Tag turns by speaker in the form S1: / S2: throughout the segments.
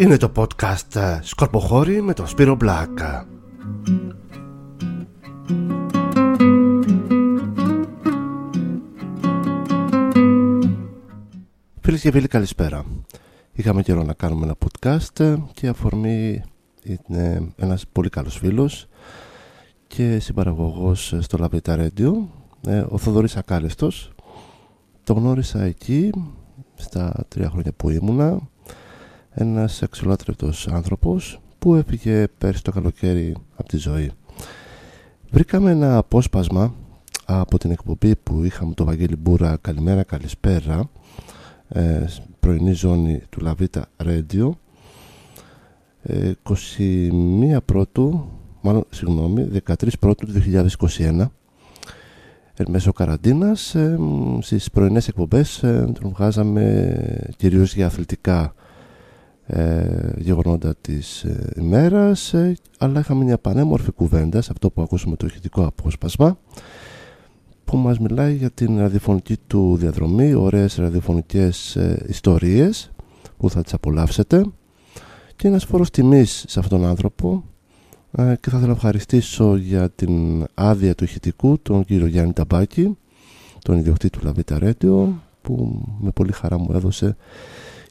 S1: Είναι το podcast ε, Σκορποχώρη με τον Σπύρο Μπλάκα. Φίλες και φίλοι καλησπέρα. Είχαμε καιρό να κάνουμε ένα podcast ε, και αφορμή είναι ένας πολύ καλός φίλος και συμπαραγωγός στο Λαβίτα Radio, ε, ο Θοδωρής Ακάλεστος. Το γνώρισα εκεί στα τρία χρόνια που ήμουνα ένας αξιολάτρευτος άνθρωπος που έφυγε πέρσι το καλοκαίρι από τη ζωή. Βρήκαμε ένα απόσπασμα από την εκπομπή που είχαμε το Βαγγέλη Μπούρα. «Καλημέρα, καλησπέρα» ε, πρωινή ζώνη του Λαβίτα Radio 21 πρώτου μάλλον συγγνώμη 13 πρώτου του 2021 εν μέσω καραντίνας ε, στις πρωινές εκπομπές ε, τον βγάζαμε κυρίως για αθλητικά ε, γεγονότα της ε, ημέρας ε, αλλά είχαμε μια πανέμορφη κουβέντα σε αυτό που ακούσαμε το ηχητικό απόσπασμα που μας μιλάει για την ραδιοφωνική του διαδρομή ωραίες ραδιοφωνικές ε, ιστορίες που θα τις απολαύσετε. Και ένας φόρος τιμής σε αυτόν τον άνθρωπο και θα ήθελα να ευχαριστήσω για την άδεια του ηχητικού τον κύριο Γιάννη Ταμπάκη τον ιδιοκτήτη του Λαβίτα Ρέντιο που με πολύ χαρά μου έδωσε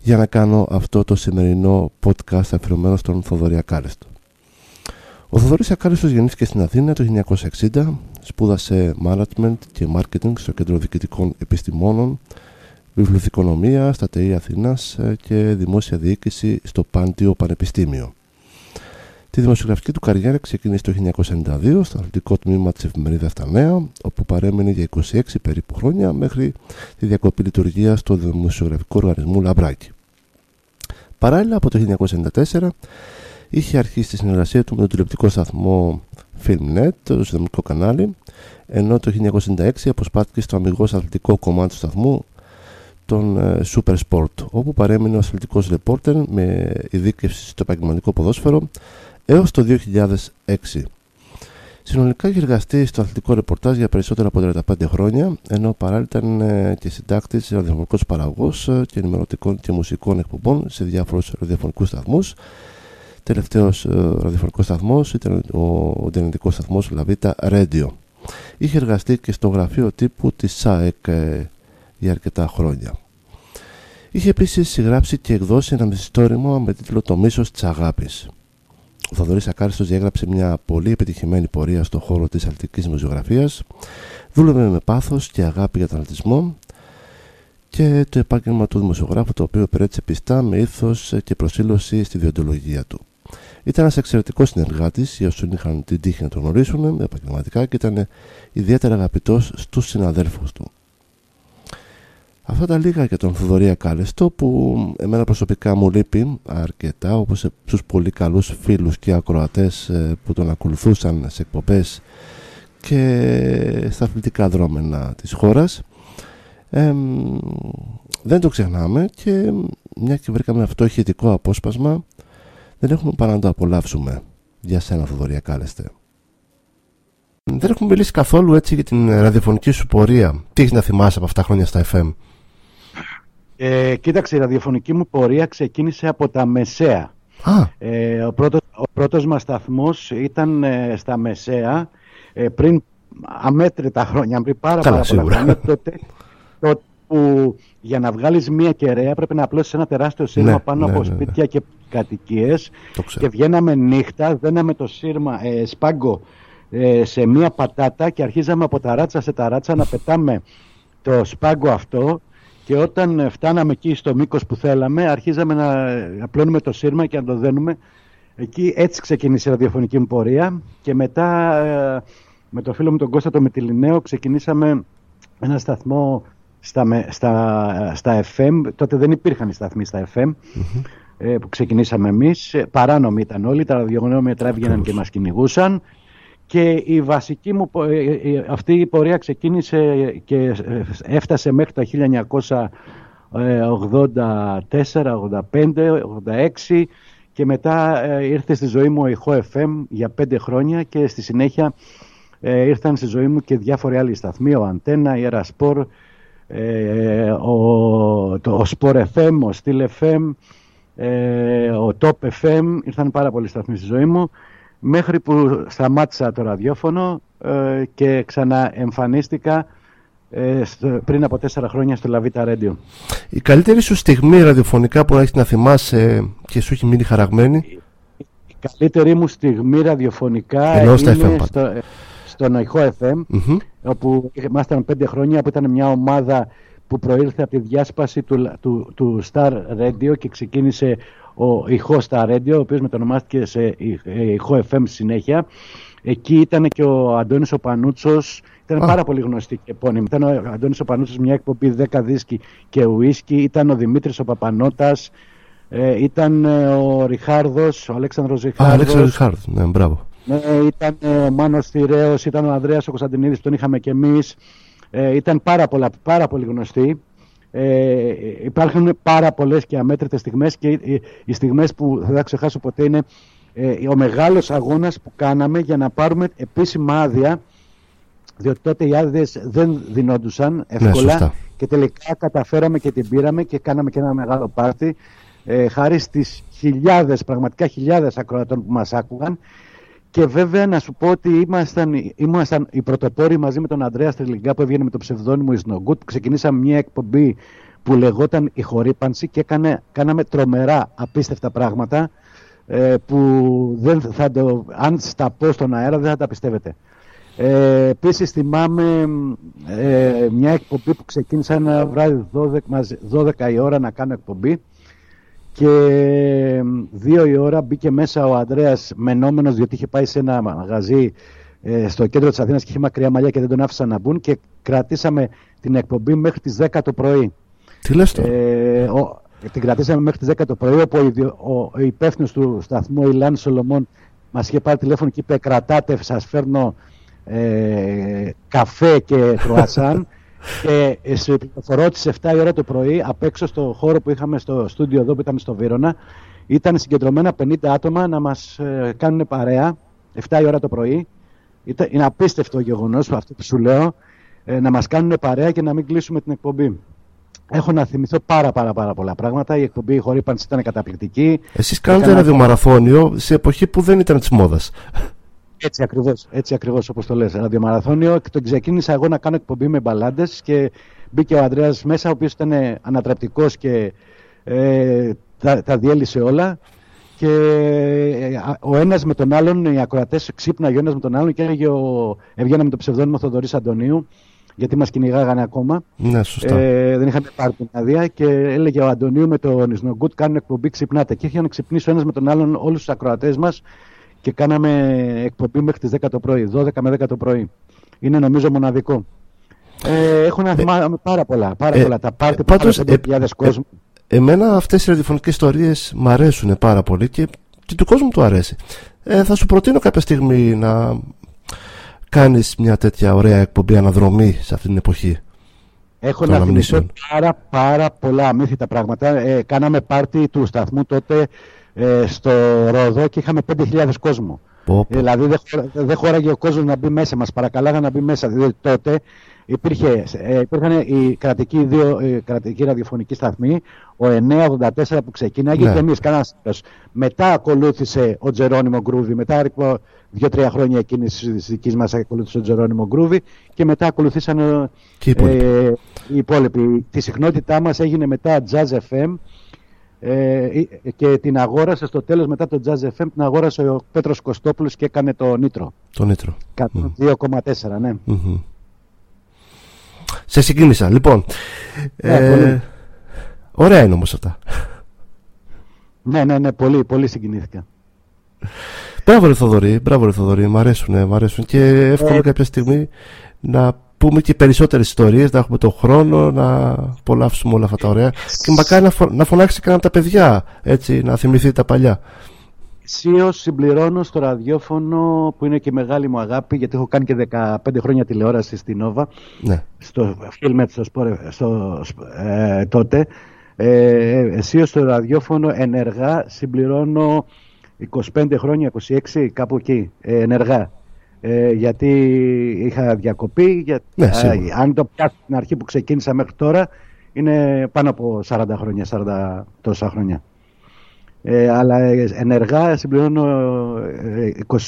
S1: για να κάνω αυτό το σημερινό podcast αφιερωμένο στον Θοδωρή Ακάριστο. Ο Θοδωρής Ακάριστος γεννήθηκε στην Αθήνα το 1960, σπούδασε Management και Marketing στο Κέντρο Διοικητικών Επιστημόνων, Βιβλιοθηκονομία στα ΤΕΗ Αθήνας ε, και Δημόσια Διοίκηση στο Πάντιο Πανεπιστήμιο. Τη δημοσιογραφική του καριέρα ξεκίνησε το 1992 στο αθλητικό τμήμα της εφημερίδας Τα Νέα, όπου παρέμεινε για 26 περίπου χρόνια μέχρι τη διακοπή λειτουργίας στο δημοσιογραφικό οργανισμό Λαμπράκη. Παράλληλα από το 1994 είχε αρχίσει τη συνεργασία του με τον τηλεοπτικό σταθμό Filmnet, το συνδρομικό κανάλι, ενώ το 1996 αποσπάθηκε στο αμυγός αθλητικό κομμάτι του σταθμού τον ε, Super Sport, όπου παρέμεινε ο αθλητικός ρεπόρτερ με ειδίκευση στο επαγγελματικό ποδόσφαιρο έως το 2006. Συνολικά έχει εργαστεί στο αθλητικό ρεπορτάζ για περισσότερα από 35 χρόνια, ενώ παράλληλα ήταν ε, και συντάκτης ραδιοφωνικός παραγωγός ε, και ενημερωτικών και μουσικών εκπομπών σε διάφορους ραδιοφωνικούς σταθμούς. Τελευταίος ε, ραδιοφωνικός σταθμός ήταν ο ιντερνετικός σταθμός Λαβίτα Radio. Είχε εργαστεί και στο γραφείο τύπου της ΣΑΕΚ για αρκετά χρόνια. Είχε επίσης συγγράψει και εκδώσει ένα μυθιστόρημα με τίτλο Το μίσος της αγάπης. Ο Θοδωρής Ακάριστος διέγραψε μια πολύ επιτυχημένη πορεία στον χώρο της αθλητικής μουσιογραφίας, δούλευε με πάθος και αγάπη για τον αθλητισμό και το επάγγελμα του δημοσιογράφου το οποίο υπηρέτησε πιστά με ήθος και προσήλωση στη διοντολογία του. Ήταν ένας εξαιρετικός συνεργάτης για όσου είχαν την τύχη να τον γνωρίσουν επαγγελματικά και ήταν ιδιαίτερα αγαπητός στους συναδέλφους του. Αυτά τα λίγα για τον Θοδωρία Κάλεστο που εμένα προσωπικά μου λείπει αρκετά όπως στους πολύ καλούς φίλους και ακροατές ε, που τον ακολουθούσαν σε εκπομπές και στα αθλητικά δρόμενα της χώρας. δεν το ξεχνάμε και μια και βρήκαμε αυτό ηχητικό απόσπασμα δεν έχουμε παρά να το απολαύσουμε για σένα Θοδωρία Κάλεστε. Δεν έχουμε μιλήσει καθόλου έτσι για την ραδιοφωνική σου πορεία. Τι έχεις να θυμάσαι από αυτά τα χρόνια στα FM.
S2: Ε, κοίταξε, η ραδιοφωνική μου πορεία ξεκίνησε από τα Μεσαία. Ε, ο, πρώτος, ο πρώτος μας σταθμός ήταν ε, στα Μεσαία ε, πριν αμέτρητα χρόνια, πριν πάρα, Καλά, πάρα πολλά χρόνια. Τότε, τότε που για να βγάλεις μία κεραία πρέπει να απλώσεις ένα τεράστιο σύρμα ναι, πάνω ναι, από ναι, ναι. σπίτια και κατοικίες και βγαίναμε νύχτα, δέναμε το σύρμα ε, σπάγκο σε μία πατάτα και αρχίζαμε από ταράτσα σε ταράτσα να πετάμε το σπάγκο αυτό και όταν φτάναμε εκεί στο μήκος που θέλαμε, αρχίζαμε να απλώνουμε το σύρμα και να το δένουμε. Εκεί έτσι ξεκίνησε η ραδιοφωνική μου πορεία και μετά ε, με το φίλο μου τον Κώστα το Μετιλινέο ξεκινήσαμε ένα σταθμό στα, στα, στα FM. Τότε δεν υπήρχαν οι σταθμοί στα FM ε, που ξεκινήσαμε εμείς. Παράνομοι ήταν όλοι, τα ραδιοφωνία έβγαιναν και μας κυνηγούσαν. Και η βασική μου, ε, ε, ε, αυτή η πορεία ξεκίνησε και έφτασε μέχρι τα 1984, 85, 86 και μετά ήρθε στη ζωή μου ο ηχό FM για πέντε χρόνια και στη συνέχεια ήρθαν στη ζωή μου και διάφοροι άλλοι σταθμοί, ο Αντένα, η Ερασπορ, ο, το, ο Sport FM, ο Steel FM, ε, ο Top FM, ήρθαν πάρα πολλοί σταθμοί στη ζωή μου, μέχρι που σταμάτησα το ραδιόφωνο ε, και ξαναεμφανίστηκα ε, πριν από τέσσερα χρόνια στο Λαβίτα Radio.
S1: Η καλύτερη σου στιγμή ραδιοφωνικά που έχεις να θυμάσαι και σου έχει μείνει χαραγμένη;
S2: Η καλύτερη μου στιγμή ραδιοφωνικά είναι στο, στο Νοηχό FM, όπου ήμασταν πέντε χρόνια, που ήταν μια ομάδα που προήλθε από τη διάσπαση του, του, του Star Radio και ξεκίνησε ο ηχό Star Radio, ο οποίος μετονομάστηκε σε ηχό FM συνέχεια. Εκεί ήταν και ο Αντώνης ο Πανούτσος, ήταν πάρα πολύ γνωστή και επώνυμη. Ήταν ο Αντώνης ο Πανούτσος, μια εκπομπή 10 δίσκοι και ουίσκι. Ήταν ο Δημήτρης ο Παπανότας, ε, ήταν ε, ο Ριχάρδος, ο Αλέξανδρος Ριχάρδος.
S1: Α, Αλέξανδρος Ριχάρδος, ναι, μπράβο.
S2: Ναι, ήταν ο Μάνος Θηρέος, ήταν ο Ανδρέας ο Κωνσταντινίδης που τον είχαμε κι εμείς. Ε, ήταν πάρα, πολλά, πάρα πολύ γνωστοί. Ε, υπάρχουν πάρα πολλές και αμέτρητες στιγμές και οι, οι στιγμές που δεν θα ξεχάσω ποτέ είναι ε, ο μεγάλος αγώνας που κάναμε για να πάρουμε επίσημα άδεια διότι τότε οι άδειες δεν δινόντουσαν ναι, εύκολα και τελικά καταφέραμε και την πήραμε και κάναμε και ένα μεγάλο πάρτι ε, χάρη στις χιλιάδες, πραγματικά χιλιάδες ακροατών που μας άκουγαν και βέβαια να σου πω ότι ήμασταν, ήμασταν οι πρωτοπόροι μαζί με τον Ανδρέας Στριλιγκά που έβγαινε με το ψευδόνιμο Is No Good. Ξεκινήσαμε μια εκπομπή που λεγόταν Η Χορύπανση και έκανε, κάναμε τρομερά απίστευτα πράγματα ε, που δεν θα το, αν στα πω στον αέρα δεν θα τα πιστεύετε. Ε, Επίσης θυμάμαι ε, μια εκπομπή που ξεκίνησα ένα βράδυ 12, 12 η ώρα να κάνω εκπομπή και δύο η ώρα μπήκε μέσα ο Ανδρέας μενόμενος διότι είχε πάει σε ένα μαγαζί ε, στο κέντρο της Αθήνας και είχε μακριά μαλλιά και δεν τον άφησαν να μπουν και κρατήσαμε την εκπομπή μέχρι τις 10 το πρωί.
S1: Τι λες τώρα; Ε,
S2: ο, την κρατήσαμε μέχρι τις 10 το πρωί όπου ο, ο, ο υπεύθυνος του σταθμού Ιλάν Σολομών μας είχε πάρει τηλέφωνο και είπε κρατάτε σας φέρνω ε, καφέ και κροασάν και σε πληροφορώ τις 7 η ώρα το πρωί απ' έξω στο χώρο που είχαμε στο στούντιο εδώ που ήταν στο Βύρονα ήταν συγκεντρωμένα 50 άτομα να μας ε, κάνουν παρέα 7 η ώρα το πρωί ήταν, είναι απίστευτο γεγονός αυτό που σου λέω ε, να μας κάνουν παρέα και να μην κλείσουμε την εκπομπή Έχω να θυμηθώ πάρα πάρα πάρα πολλά πράγματα. Η εκπομπή η χορύπανση ήταν καταπληκτική.
S1: Εσείς κάνετε ένα ραδιομαραθώνιο σε εποχή που δεν ήταν της μόδας.
S2: Έτσι ακριβώς, έτσι ακριβώς όπως το λες, ραδιομαραθώνιο. Και τον ξεκίνησα εγώ να κάνω εκπομπή με μπαλάντες και μπήκε ο Ανδρέας μέσα, ο οποίος ήταν ανατρεπτικός και ε, τα, τα διέλυσε όλα. Και ε, ο ένας με τον άλλον, οι ακροατές ξύπναγε ο ένας με τον άλλον και έλεγε ο, έβγαινα με το ψευδόνιμο Θοδωρής Αντωνίου, γιατί μας κυνηγάγανε ακόμα.
S1: Ναι, σωστά.
S2: Ε, δεν είχαμε πάρει την άδεια και έλεγε ο Αντωνίου με τον Ισνογκούτ κάνουν εκπομπή, ξυπνάτε. Και είχαν ξυπνήσει ο ένας με τον άλλον όλους τους ακροατές μας και κάναμε εκπομπή μέχρι τις 10 το πρωί, 12 με 10 το πρωί. Είναι νομίζω μοναδικό. Ε, έχω να ε, θυμάμαι πάρα πολλά, πάρα ε, πολλά. Τα πάρτι που πάντως, ε, ε, κόσμο.
S1: εμένα αυτές οι ραδιοφωνικές ιστορίες μου αρέσουν πάρα πολύ και, και του κόσμου του αρέσει. Ε, θα σου προτείνω κάποια στιγμή να κάνεις μια τέτοια ωραία εκπομπή αναδρομή σε αυτή την εποχή.
S2: Έχω να θυμηθώ πάρα πάρα πολλά αμύθιτα πράγματα. Ε, κάναμε πάρτι του σταθμού τότε ε, στο Ρόδο και είχαμε 5.000 κόσμο. Δηλαδή δεν δε χώραγε ο κόσμος να μπει μέσα, μας παρακαλάγανε να μπει μέσα. Διότι τότε υπήρχε, ε, υπήρχαν οι κρατικοί, δύο οι κρατικοί ραδιοφωνικοί σταθμοί, ο 984 που ξεκίναγε ναι. και εμείς κανένα Μετά ακολούθησε ο Τζερόνιμο Γκρούβι, μετά δύο-τρία χρόνια εκείνης της δικής μας ακολούθησε ο Τζερόνιμο Γκρούβι και μετά ακολουθήσαν
S1: και οι υπόλοιποι. Ε,
S2: οι υπόλοιποι. Τη συχνότητά μας έγινε μετά Jazz FM ε, και την αγόρασε στο τέλος μετά το Jazz FM την αγόρασε ο Πέτρος Κωστόπουλος και έκανε το Νίτρο
S1: το Νίτρο
S2: 2,4 ναι. Mm-hmm.
S1: σε συγκίνησα. Λοιπόν ναι, ε, ωραία είναι όμως αυτά.
S2: Ναι ναι ναι πολύ πολύ συγκινήθηκα.
S1: Μπράβο ρε Θοδωρή, μπράβο ρε Θοδωρή, μ' αρέσουν, μ αρέσουν και εύχομαι ε, κάποια στιγμή να πούμε και περισσότερες ιστορίες, να έχουμε τον χρόνο να απολαύσουμε όλα αυτά τα ωραία και μακάρι να, φω... να φωνάξει κανένα από τα παιδιά, έτσι, να θυμηθεί τα παλιά.
S2: Σίω συμπληρώνω στο ραδιόφωνο που είναι και μεγάλη μου αγάπη γιατί έχω κάνει και 15 χρόνια τηλεόραση στην Νόβα
S1: ναι.
S2: στο Filmet στο, στο, ε, τότε ε, στο ραδιόφωνο ενεργά συμπληρώνω 25 χρόνια, 26 κάπου εκεί ε, ενεργά ε, γιατί είχα διακοπή. Για,
S1: ναι,
S2: αν το πιάσω την αρχή που ξεκίνησα μέχρι τώρα, είναι πάνω από 40 χρόνια, 40 τόσα χρόνια. Ε, αλλά ενεργά συμπληρώνω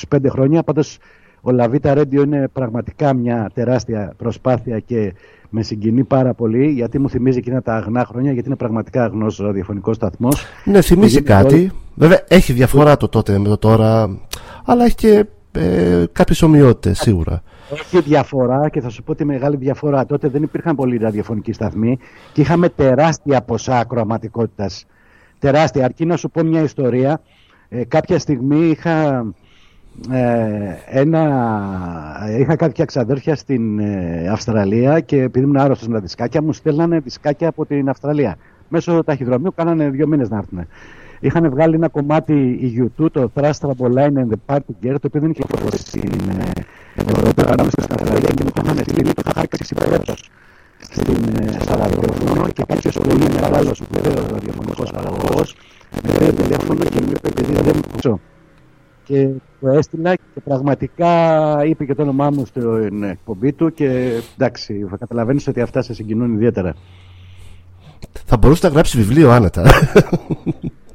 S2: 25 χρόνια. Πάντως ο Λαβίτα Ρέντιο είναι πραγματικά μια τεράστια προσπάθεια και με συγκινεί πάρα πολύ γιατί μου θυμίζει εκείνα τα αγνά χρόνια γιατί είναι πραγματικά αγνός ραδιοφωνικός σταθμός.
S1: Ναι, θυμίζει κάτι. Βέβαια έχει διαφορά το τότε με το τώρα αλλά έχει και ε, κάποιες ομοιότητες σίγουρα.
S2: Έχει διαφορά και θα σου πω τη μεγάλη διαφορά. Τότε δεν υπήρχαν πολλοί ραδιοφωνικοί σταθμοί και είχαμε τεράστια ποσά ακροαματικότητας. Τεράστια. Αρκεί να σου πω μια ιστορία. Ε, κάποια στιγμή είχα ε, ένα, είχα κάποια ξαδέρφια στην ε, Αυστραλία και επειδή ήμουν άρρωστος με τα δισκάκια μου στέλνανε δισκάκια από την Αυστραλία. Μέσω ταχυδρομείου κάνανε δύο μήνες να έρθουν. Είχαν βγάλει ένα κομμάτι η YouTube, το Thrust Trampoline and the Party Gear, το οποίο δεν είχε κυκλοφορήσει στην Ευρώπη, αλλά στην Αυστραλία και μου είχαν στείλει το είχα χάρη συμπεριέλωσος στην ραδιοφωνό και κάποιος που είναι μεγάλος βέβαιος ραδιοφωνικός παραγωγός με πήρε τηλέφωνο και μου είπε επειδή δεν μου και το έστειλα και πραγματικά είπε και το όνομά μου στην εκπομπή του και εντάξει, θα καταλαβαίνεις ότι αυτά σε συγκινούν ιδιαίτερα.
S1: Θα μπορούσε να γράψει βιβλίο άνετα.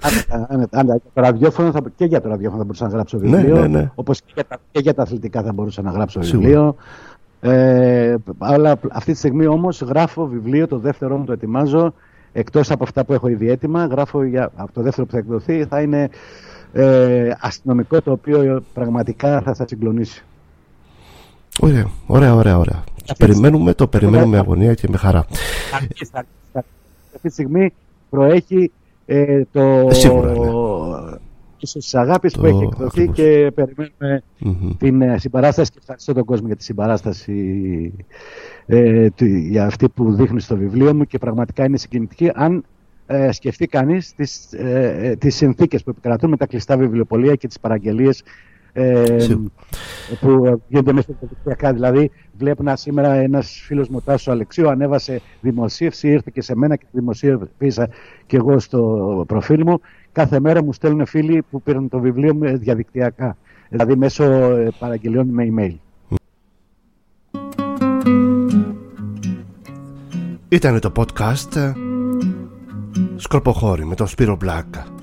S2: Άνετα, άνετα, άνετα. Το ραδιόφωνο θα, και για το ραδιόφωνο θα μπορούσα να γράψω ναι, βιβλίο. Ναι, ναι, Όπως και για, τα, και για τα αθλητικά θα μπορούσα να γράψω βιβλίο. Ε, αλλά αυτή τη στιγμή όμως γράφω βιβλίο, το δεύτερο μου το ετοιμάζω. Εκτός από αυτά που έχω ήδη έτοιμα, γράφω για το δεύτερο που θα εκδοθεί θα είναι ε, αστυνομικό το οποίο πραγματικά θα σας συγκλονίσει.
S1: Ωραία, ωραία, ωραία. ωραία. Το περιμένουμε, το περιμένουμε με αγωνία και με χαρά.
S2: Αυτή τη στιγμή προέχει ε, το ε, Σίγουρα, ναι. ίσως της αγάπης που έχει εκδοθεί και περιμένουμε την ε, συμπαράσταση και ευχαριστώ τον κόσμο για τη συμπαράσταση ε, για αυτή που δείχνει στο βιβλίο μου και πραγματικά είναι συγκινητική. Αν ε, σκεφτεί κανείς τις, ε, ε, τις συνθήκες που επικρατούν με τα κλειστά βιβλιοπολία και τις παραγγελίες ε, που γίνονται μέσα στα δικτυακά. Δηλαδή, βλέπω σήμερα ένας φίλος μου, Τάσος Αλεξίου, ανέβασε δημοσίευση, ήρθε και σε μένα και τη δημοσίευσα και εγώ στο προφίλ μου. Κάθε μέρα μου στέλνουν φίλοι που πήραν το βιβλίο μου διαδικτυακά, δηλαδή μέσω παραγγελιών με email.
S1: Ήταν το podcast Σκορποχώρη με τον Σπύρο Μπλάκα.